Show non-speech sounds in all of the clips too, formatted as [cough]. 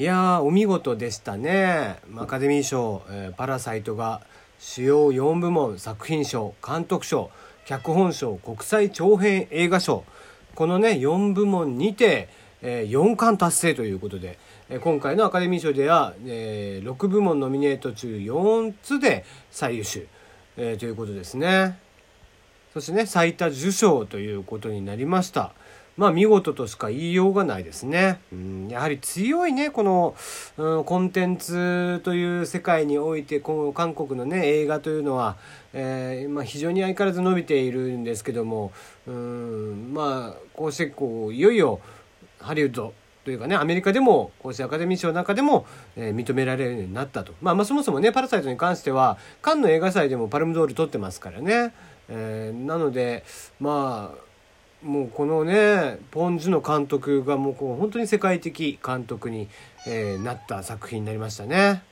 いやーお見事でしたねアカデミー賞、えーパラサイト」が主要4部門作品賞監督賞脚本賞国際長編映画賞このね4部門にて、えー4冠達成ということで、えー今回のアカデミー賞では、えー6部門ノミネート中4つで最優秀、えーということですね。そしてね最多受賞ということになりました。まあ見事としか言いようがないですね。うん、やはり強いねこの、うん、コンテンツという世界においてこの韓国のね映画というのは、えーまあ、非常に相変わらず伸びているんですけども、うん、まあこうしてこういよいよハリウッドというかねアメリカでもこうしてアカデミー賞の中でも、えー認められるようになったと、まあ、まあそもそもね「パラサイト」に関してはカンヌ映画祭でもパルムドール取ってますからね、えーなのでまあもうこのねポン・ジュの監督がもうこう本当に世界的監督に、えーなった作品になりましたね。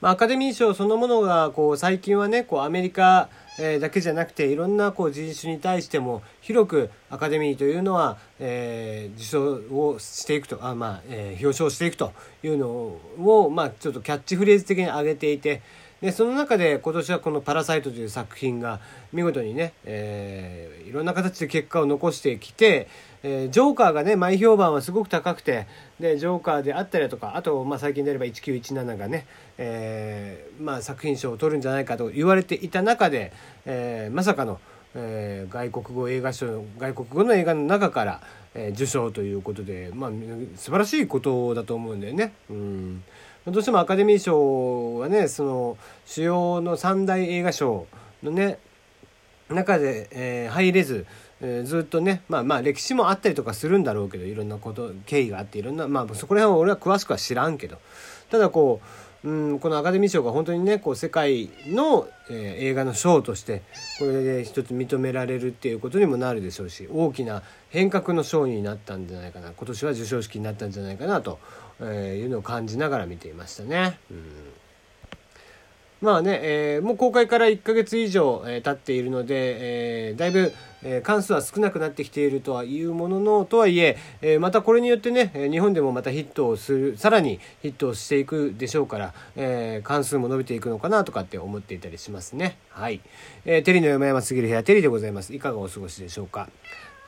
まあ、アカデミー賞そのものがこう最近はねこうアメリカ、えーだけじゃなくていろんなこう人種に対しても広くアカデミーというのは、えー受賞をしていくとあ、まあえー表彰していくというのを、まあ、ちょっとキャッチフレーズ的に挙げていてでその中で今年はこの「パラサイト」という作品が見事にね、えーいろんな形で結果を残してきて、えージョーカーがね前評判はすごく高くてでジョーカーであったりとかあと、まあ、最近であれば1917がね、えーまあ、作品賞を取るんじゃないかと言われていた中で、えーまさかの、えー外国語映画賞外国語の映画の中から、えー受賞ということで、まあ、素晴らしいことだと思うんだよね。うんどうしてもアカデミー賞はねその主要の三大映画賞のね中で、えー入れず、えーずっとねまあまあ歴史もあったりとかするんだろうけどいろんなこと経緯があっていろんなまあそこら辺は俺は詳しくは知らんけど。ただこう、うん、このアカデミー賞が本当にねこう世界の、えー映画の賞としてこれで一つ認められるっていうことにもなるでしょうし大きな変革の賞になったんじゃないかな今年は授賞式になったんじゃないかなと、えいうのを感じながら見ていましたね。うんまあね、えーもう公開から1ヶ月以上、えー経っているので、えーだいぶ、えー関数は少なくなってきているとはいうものの、とはいええーまたこれによってね、日本でもまたヒットをする、さらにヒットをしていくでしょうから、えー関数も伸びていくのかなとかって思っていたりしますね。はい。えーテリーの山々すぎる部屋、テリーでございます。いかがお過ごしでしょうか？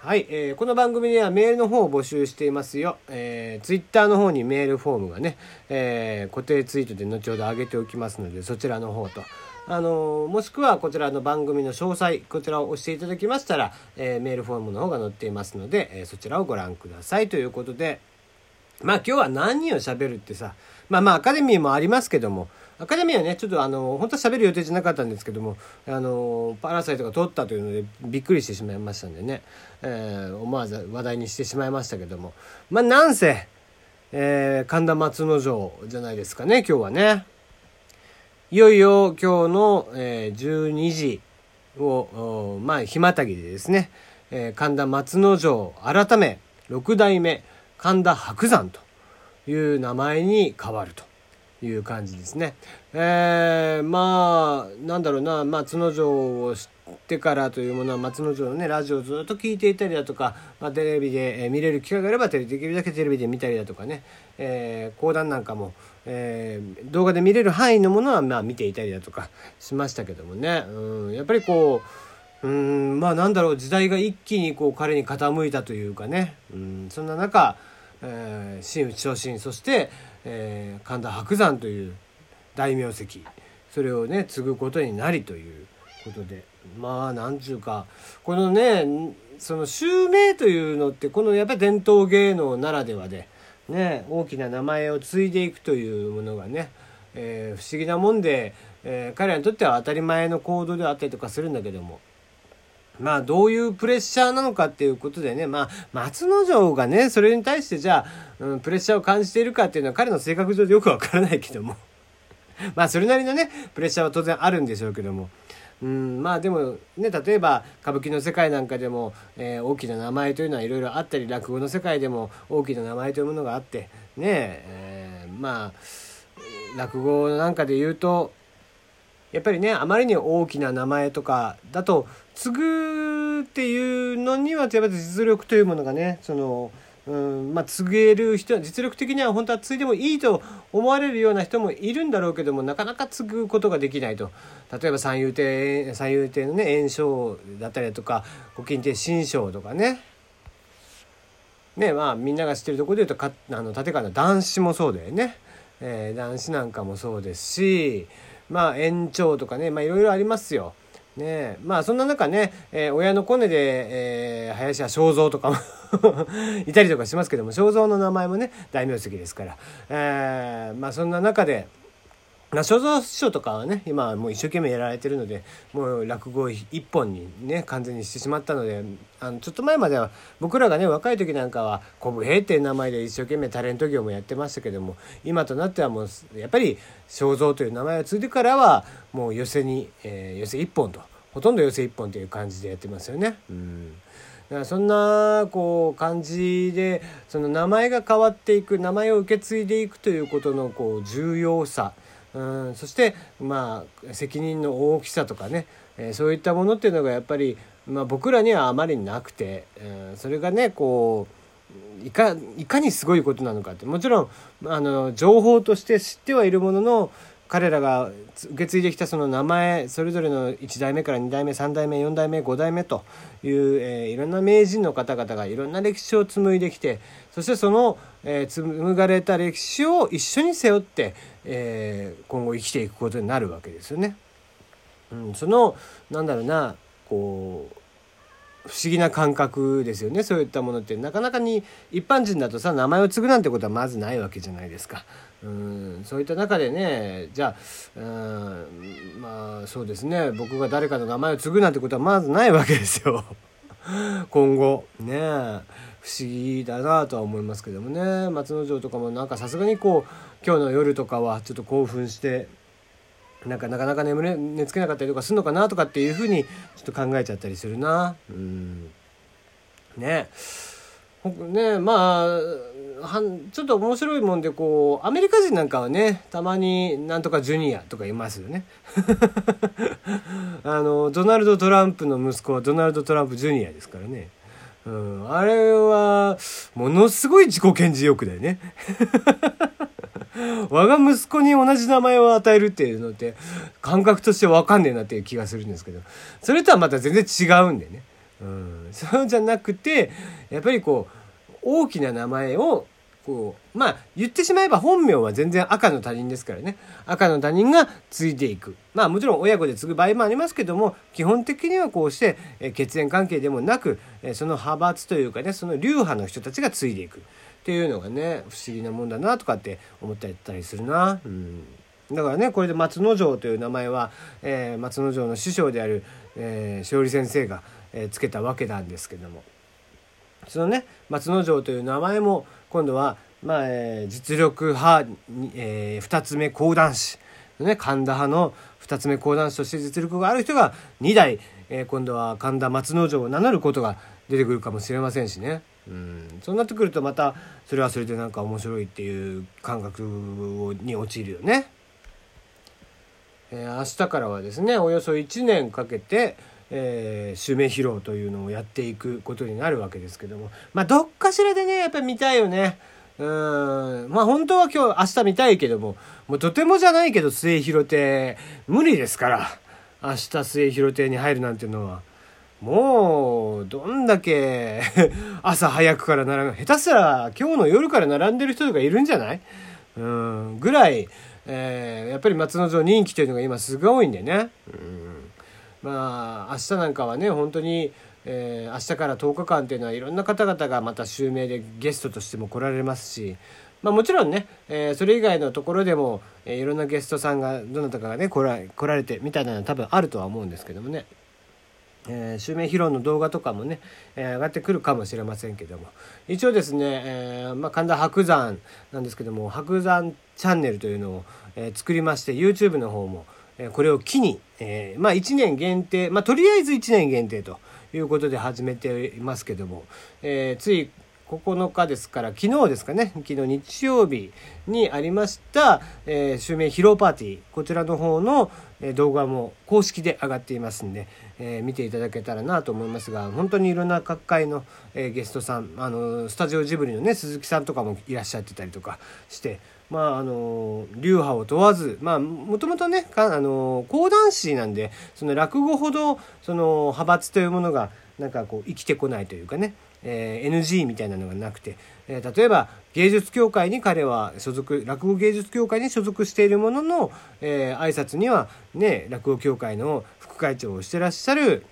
はい、えーこの番組ではメールの方を募集していますよ。えー、ツイッターの方にメールフォームがね、えー固定ツイートで後ほど上げておきますので、そちらの方と。あのーもしくはこちらの番組の詳細、こちらを押していただきましたら、えーメールフォームの方が載っていますので、えーそちらをご覧くださいということで、まあ今日は何人を喋るってさ、まあまあアカデミーもありますけども、アカデミーはね、ちょっとあの、本当は喋る予定じゃなかったんですけども、あの、パラサイトが撮ったというのでびっくりしてしまいましたんでね、えー思わず話題にしてしまいましたけども、まあなんせ、えー神田松之丞じゃないですかね、今日はね。いよいよ今日の、えー12時を、まあ、ひまたぎでですね、えー神田松之丞改め六代目神田伯山という名前に変わると。いう感じですね。えーまあなんだろうな。松之丞を知ってからというものは松之丞のねラジオをずっと聞いていたりだとか、まあ、テレビでえ見れる機会があればできるだけテレビで見たりだとかね、えー講談なんかも、えー動画で見れる範囲のものはまあ見ていたりだとかしましたけどもね、うん、やっぱりこううんまあなんだろう。時代が一気にこう彼に傾いたというかね、うん、そんな中、えー真打昇進そして、えー神田伯山という大名跡それをね継ぐことになりということでまあなんちゅうかこのねその襲名というのってこのやっぱり伝統芸能ならではで、ね、大きな名前を継いでいくというものがね、えー不思議なもんで、えー彼らにとっては当たり前の行動であったりとかするんだけども。まあどういうプレッシャーなのかっていうことでね、まあ松之丞がね、それに対してじゃあ、うん、プレッシャーを感じているかっていうのは彼の性格上でよくわからないけども。[laughs] まあそれなりのね、プレッシャーは当然あるんでしょうけども。うん、まあでもね、例えば歌舞伎の世界なんかでも、えー大きな名前というのはいろいろあったり、落語の世界でも大きな名前というものがあって、ねえーまあ、落語なんかで言うと、やっぱりねあまりに大きな名前とかだと継ぐっていうのにはやっぱ実力というものがねそのうんまあ、継げる人は実力的には本当は継いでもいいと思われるような人もいるんだろうけどもなかなか継ぐことができないと。例えば三遊亭三遊亭のね炎症だったりとかご近亭新章とかね。ねまあみんなが知ってるところでいうとかあの立川の男子もそうだよね、えー、男子なんかもそうですしまあ延長とかねまあいろいろありますよ。ねまあそんな中ね、えー、親のコネで、えー、林家正蔵とかも [laughs] いたりとかしますけども正蔵の名前もね大名跡ですから、えー、まあそんな中で。正蔵師匠とかはね今もう一生懸命やられてるのでもう落語一本にね完全にしてしまったのであのちょっと前までは僕らがね若い時なんかは小武平っていう名前で一生懸命タレント業もやってましたけども今となってはもうやっぱり正蔵という名前を継いでからはもう寄せに、えー、寄せ一本とほとんど寄せ一本という感じでやってますよね。うんだからそんなこう感じでその名前が変わっていく名前を受け継いでいくということのこう重要さうん。そしてまあ責任の大きさとかね、えー、そういったものっていうのがやっぱり、まあ、僕らにはあまりなくて、うん、それがねこういかいかにすごいことなのかって。もちろんあの情報として知ってはいるものの彼らが受け継いできたその名前それぞれの1代目から2代目3代目4代目5代目という、えー、いろんな名人の方々がいろんな歴史を紡いできてそしてその、えー、紡がれた歴史を一緒に背負って、えー、今後生きていくことになるわけですよね。うん、そのなんだろうなこう不思議な感覚ですよね。そういったものって。なかなかに一般人だとさ名前を継ぐなんてことはまずないわけじゃないですか。うん。そういった中でねじゃあうんまあそうですね。僕が誰かの名前を継ぐなんてことはまずないわけですよ。[laughs] 今後。ね。不思議だなとは思いますけどもね。松之丞とかもなんかさすがにこう今日の夜とかはちょっと興奮してなんかなかなか眠れ寝つけなかったりとかするのかなとかっていうふうにちょっと考えちゃったりするな。うん。ね。ねまあはんちょっと面白いもんでこうアメリカ人なんかはねたまになんとかジュニアとかいますよね。[laughs] あのドナルド・トランプの息子はドナルド・トランプ・ジュニアですからね、うん、あれはものすごい自己顕示欲だよね [laughs] 我が息子に同じ名前を与えるっていうのって感覚として分かんねえなっていう気がするんですけど。それとはまた全然違うんでね、うん、そうじゃなくてやっぱりこう大きな名前をこうまあ言ってしまえば本名は全然赤の他人ですからね。赤の他人が継いでいく。まあもちろん親子で継ぐ場合もありますけども基本的にはこうして、血縁関係でもなく、その派閥というかねその流派の人たちが継いでいく。っていうのがね不思議なもんだなとかって思ったりするな。うんだからねこれで松之丞という名前は、えー、松之丞の師匠である、えー、勝利先生が、えー、つけたわけなんですけどもそのね松之丞という名前も今度は、まあえー、実力派、えー、2つ目講談師ね神田派の2つ目講談師として実力がある人が2代、えー、今度は神田松之丞を名乗ることが出てくるかもしれませんしね。うん。そうなってくるとまたそれはそれでなんか面白いっていう感覚に陥るよね。えー、明日からはですねおよそ1年かけて、えー、襲名披露というのをやっていくことになるわけですけども。まあどっかしらでねやっぱり見たいよね。うん。まあ本当は今日明日見たいけどももうとてもじゃないけど末広亭無理ですから。明日末広亭に入るなんていうのは。もうどんだけ [laughs] 朝早くから並ぶ下手したら今日の夜から並んでる人とかいるんじゃない？うんぐらい、えー、やっぱり松之丞人気というのが今すごいんでね。うんまあ明日なんかはね本当に、えー、明日から10日間っていうのはいろんな方々がまた襲名でゲストとしても来られますし、まあ、もちろんね、えー、それ以外のところでも、えー、いろんなゲストさんがどなたかがね来ら来られてみたいなのは多分あるとは思うんですけどもね。えー、襲名披露の動画とかもね、えー、上がってくるかもしれませんけども。一応ですね、えーまあ、神田伯山なんですけども伯山チャンネルというのを、え、作りまして YouTube の方も、えこれを機に、え、まあ1年限定、まあとりあえず1年限定ということで始めていますけども、え、つい9日ですから昨日ですかね。昨日日曜日にありました、えー、襲名披露パーティー。こちらの方の動画も公式で上がっていますんで、えー、見ていただけたらなと思いますが本当にいろんな各界の、えー、ゲストさんあのスタジオジブリのね鈴木さんとかもいらっしゃってたりとかしてまああの流派を問わずまあもともとねあの講談師なんでその落語ほどその派閥というものがなんかこう生きてこないというかね、えー、NG みたいなのがなくて、えー、例えば芸術協会に彼は所属落語芸術協会に所属しているものの、えー、挨拶にはね落語協会の副会長をしてらっしゃる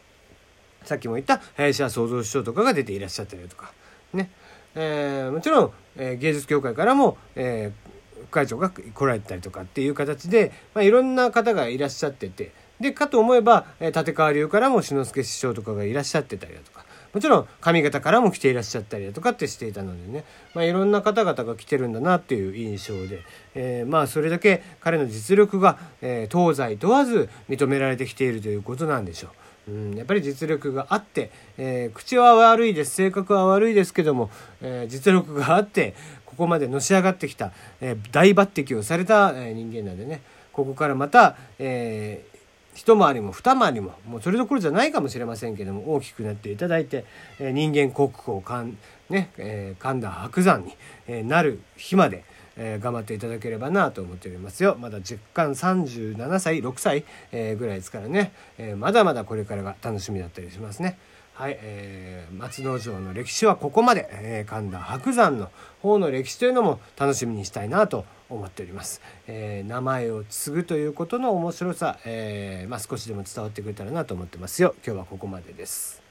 さっきも言った林家創造師匠とかが出ていらっしゃったりとかね、えー、もちろん、えー、芸術協会からも、えー、副会長が来られたりとかっていう形で、まあ、いろんな方がいらっしゃっててでかと思えば、えー、立川流からも志の輔師匠とかがいらっしゃってたりだとかもちろん上方からも来ていらっしゃったりだとかってしていたのでね、まあ、いろんな方々が来てるんだなっていう印象で、えー、まあそれだけ彼の実力が、えー、東西問わず認められてきているということなんでしょう。うん、やっぱり実力があって、えー、口は悪いです性格は悪いですけども、えー、実力があってここまでのし上がってきた、えー、大抜擢をされた、え人間なんでね。ここからまた、え一回りも二回りももうそれどころじゃないかもしれませんけども大きくなっていただいて、え、人間国宝かん、ねえー、神田伯山に、え、なる日まで、え、頑張っていただければなと思っておりますよまだ実感37歳6歳、え、ぐらいですからね、え、まだまだこれからが楽しみだったりしますね。はい、えー、松之丞の歴史はここまで、えー、神田伯山の方の歴史というのも楽しみにしたいなと思っております。えー、名前を継ぐということの面白さ、えー、まあ、少しでも伝わってくれたらなと思ってますよ。今日はここまでです。